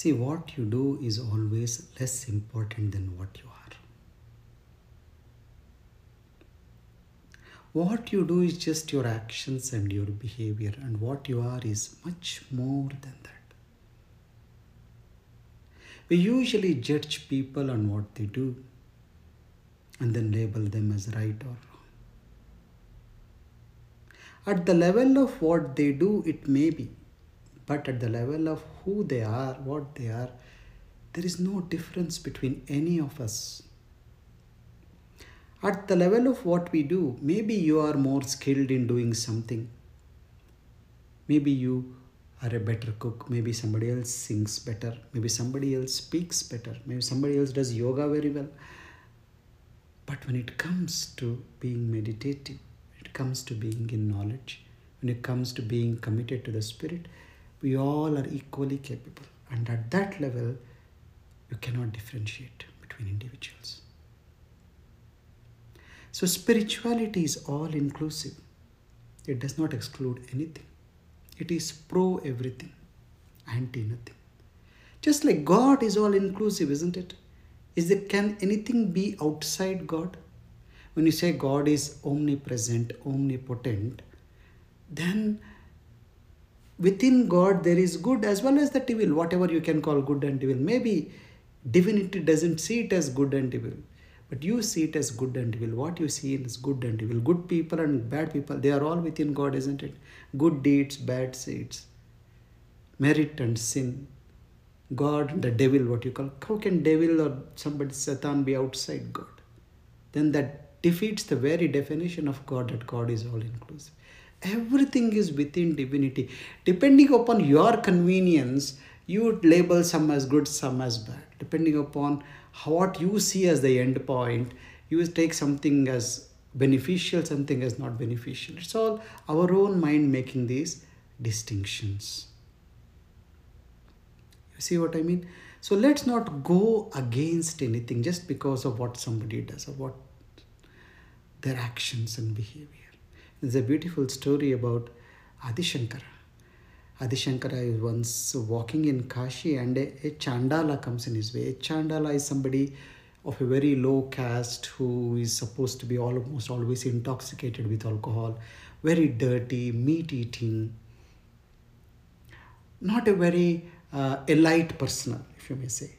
See, what you do is always less important than what you are. What you do is just your actions and your behavior, and what you are is much more than that. We usually judge people on what they do and then label them as right or wrong. At the level of what they do, it may be, but at the level of who they are, what they are, there is no difference between any of us. At the level of what we do, maybe you are more skilled in doing something. Maybe you are a better cook. Maybe somebody else sings better. Maybe somebody else speaks better. Maybe somebody else does yoga very well. But when it comes to being meditative, it comes to being in knowledge, when it comes to being committed to the Spirit, we all are equally capable. And at that level, you cannot differentiate between individuals. So, spirituality is all inclusive, it does not exclude anything, it is pro everything, anti nothing. Just like God is all inclusive, isn't it? Is there, can anything be outside God? When you say God is omnipresent, omnipotent, then within God there is good as well as the evil, whatever you can call good and evil. Maybe divinity doesn't see it as good and evil, but you see it as good and evil. What you see is good and evil. Good people and bad people, they are all within God, isn't it? Good deeds, bad seeds, merit and sin. God and the devil, what you call. How can devil or somebody Satan be outside God? Then that defeats the very definition of God that God is all inclusive. Everything is within divinity. Depending upon your convenience, you would label some as good, some as bad. Depending upon what you see as the end point, you take something as beneficial, something as not beneficial. It's all our own mind making these distinctions. You see what I mean? So let's not go against anything just because of what somebody does or what their actions and behavior. There's a beautiful story about Adi Shankara. Adi Shankara is once walking in Kashi and a, a Chandala comes in his way. A Chandala is somebody of a very low caste who is supposed to be almost always intoxicated with alcohol, very dirty, meat eating, not a very uh, elite person, if you may say.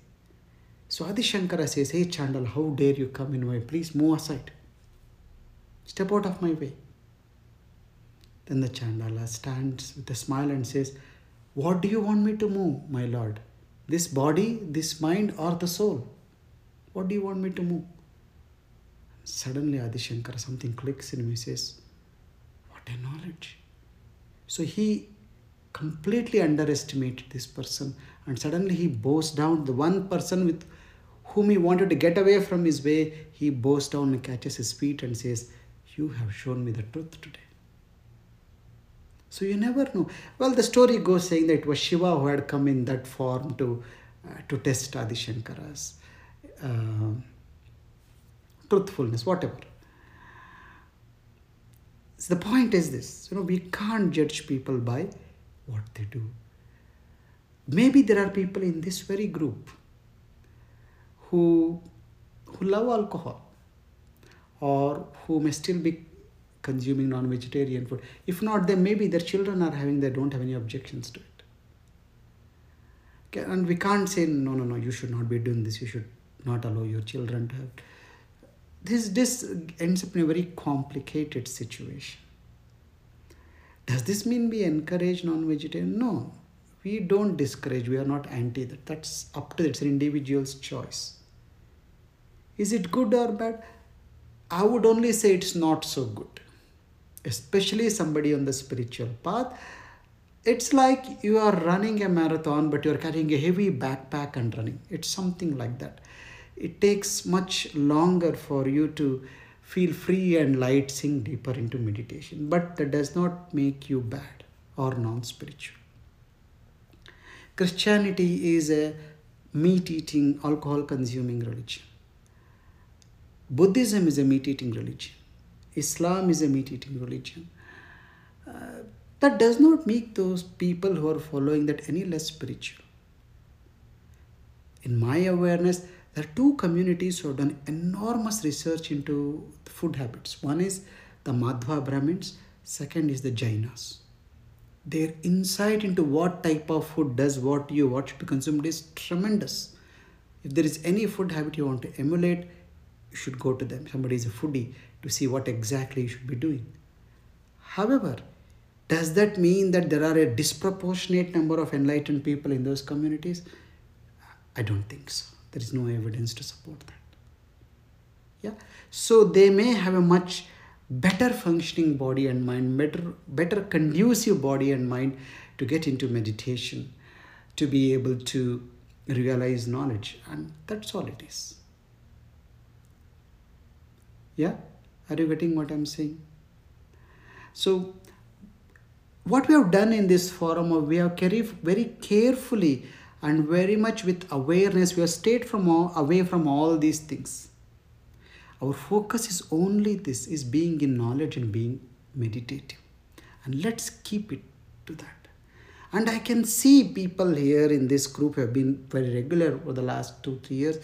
So Adi Shankara says, Hey Chandal, how dare you come in my way? Please move aside. Step out of my way. Then the Chandala stands with a smile and says, What do you want me to move, my lord? This body, this mind, or the soul? What do you want me to move? Suddenly, Adi Shankara, something clicks in him. He says, What a knowledge. So he completely underestimated this person, and suddenly he bows down. The one person with whom he wanted to get away from his way, he bows down and catches his feet and says, You have shown me the truth today. So you never know. Well, the story goes saying that it was Shiva who had come in that form to uh, to test Adi Shankara's uh, truthfulness, whatever. So the point is this: you know, we can't judge people by what they do. Maybe there are people in this very group who who love alcohol or who may still be consuming non-vegetarian food. If not, then maybe their children are having, they don't have any objections to it. And we can't say, no, no, no, you should not be doing this, you should not allow your children to have. This, this ends up in a very complicated situation. Does this mean we encourage non-vegetarian? No, we don't discourage, we are not anti that. That's up to it's an individual's choice. Is it good or bad? I would only say it's not so good. Especially somebody on the spiritual path, it's like you are running a marathon, but you're carrying a heavy backpack and running. It's something like that. It takes much longer for you to feel free and light, sink deeper into meditation, but that does not make you bad or non spiritual. Christianity is a meat eating, alcohol consuming religion. Buddhism is a meat eating religion. Islam is a meat eating religion. Uh, that does not make those people who are following that any less spiritual. In my awareness, there are two communities who have done enormous research into food habits. One is the Madhva Brahmins, second is the Jainas. Their insight into what type of food does what you what should be consumed is tremendous. If there is any food habit you want to emulate, you should go to them. Somebody is a foodie to see what exactly you should be doing. However, does that mean that there are a disproportionate number of enlightened people in those communities? I don't think so. There is no evidence to support that. Yeah. So they may have a much better functioning body and mind, better, better conducive body and mind to get into meditation, to be able to realize knowledge. And that's all it is. Yeah? Are you getting what I'm saying? So, what we have done in this forum, we have carried very carefully and very much with awareness, we have stayed from all, away from all these things. Our focus is only this, is being in knowledge and being meditative. And let's keep it to that. And I can see people here in this group have been very regular over the last two, three years.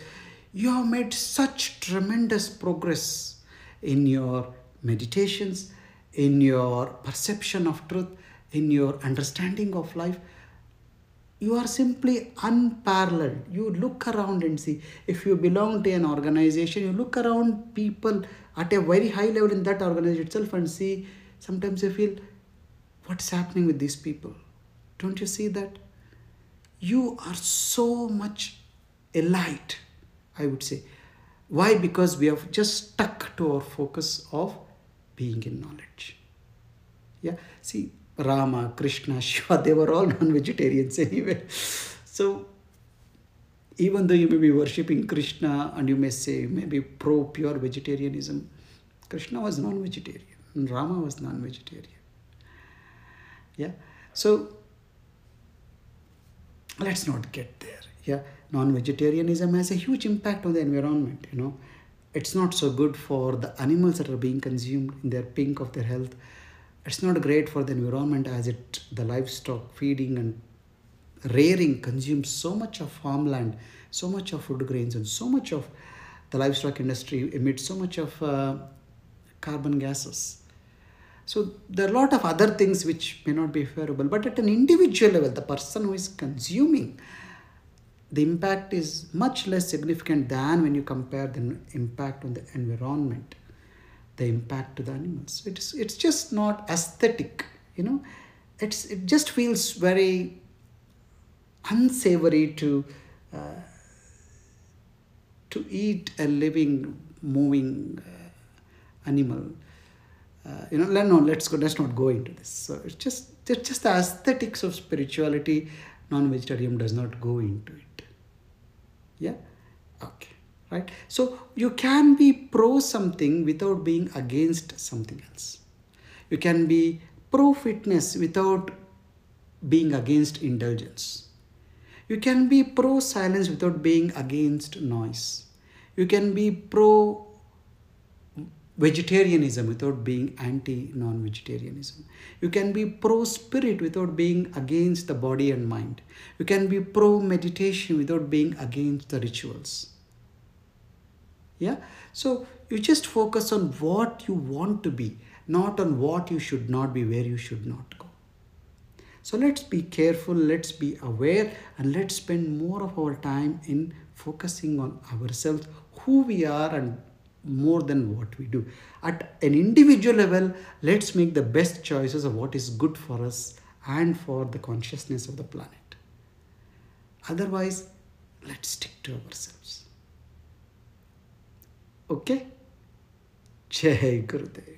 You have made such tremendous progress in your meditations, in your perception of truth, in your understanding of life. You are simply unparalleled. You look around and see. If you belong to an organization, you look around people at a very high level in that organization itself and see. Sometimes you feel, what's happening with these people? Don't you see that? You are so much a light, I would say. Why? Because we have just stuck to our focus of being in knowledge. Yeah. See, Rama, Krishna, Shiva, they were all non vegetarians anyway. So, even though you may be worshipping Krishna and you may say maybe pro pure vegetarianism, Krishna was non vegetarian and Rama was non vegetarian. Yeah. So, let's not get there. Yeah non-vegetarianism has a huge impact on the environment you know. It's not so good for the animals that are being consumed in their pink of their health. It's not great for the environment as it the livestock feeding and rearing consumes so much of farmland so much of food grains and so much of the livestock industry emits so much of uh, carbon gases. So there are a lot of other things which may not be favorable but at an individual level the person who is consuming the impact is much less significant than when you compare the impact on the environment, the impact to the animals. It's it's just not aesthetic, you know. It's it just feels very unsavory to uh, to eat a living, moving uh, animal. Uh, you know, no, let's go. Let's not go into this. So it's just it's just the aesthetics of spirituality. Non-vegetarian does not go into it yeah? Okay. Right? So you can be pro something without being against something else. You can be pro fitness without being against indulgence. You can be pro silence without being against noise. You can be pro vegetarianism without being anti non vegetarianism. You can be pro spirit without being against the body and mind. You can be pro meditation without being against the rituals. Yeah? So you just focus on what you want to be, not on what you should not be, where you should not go. So let's be careful, let's be aware, and let's spend more of our time in focusing on ourselves, who we are, and more than what we do. At an individual level, let's make the best choices of what is good for us and for the consciousness of the planet. Otherwise, let's stick to ourselves. Okay? Jai Gurudev.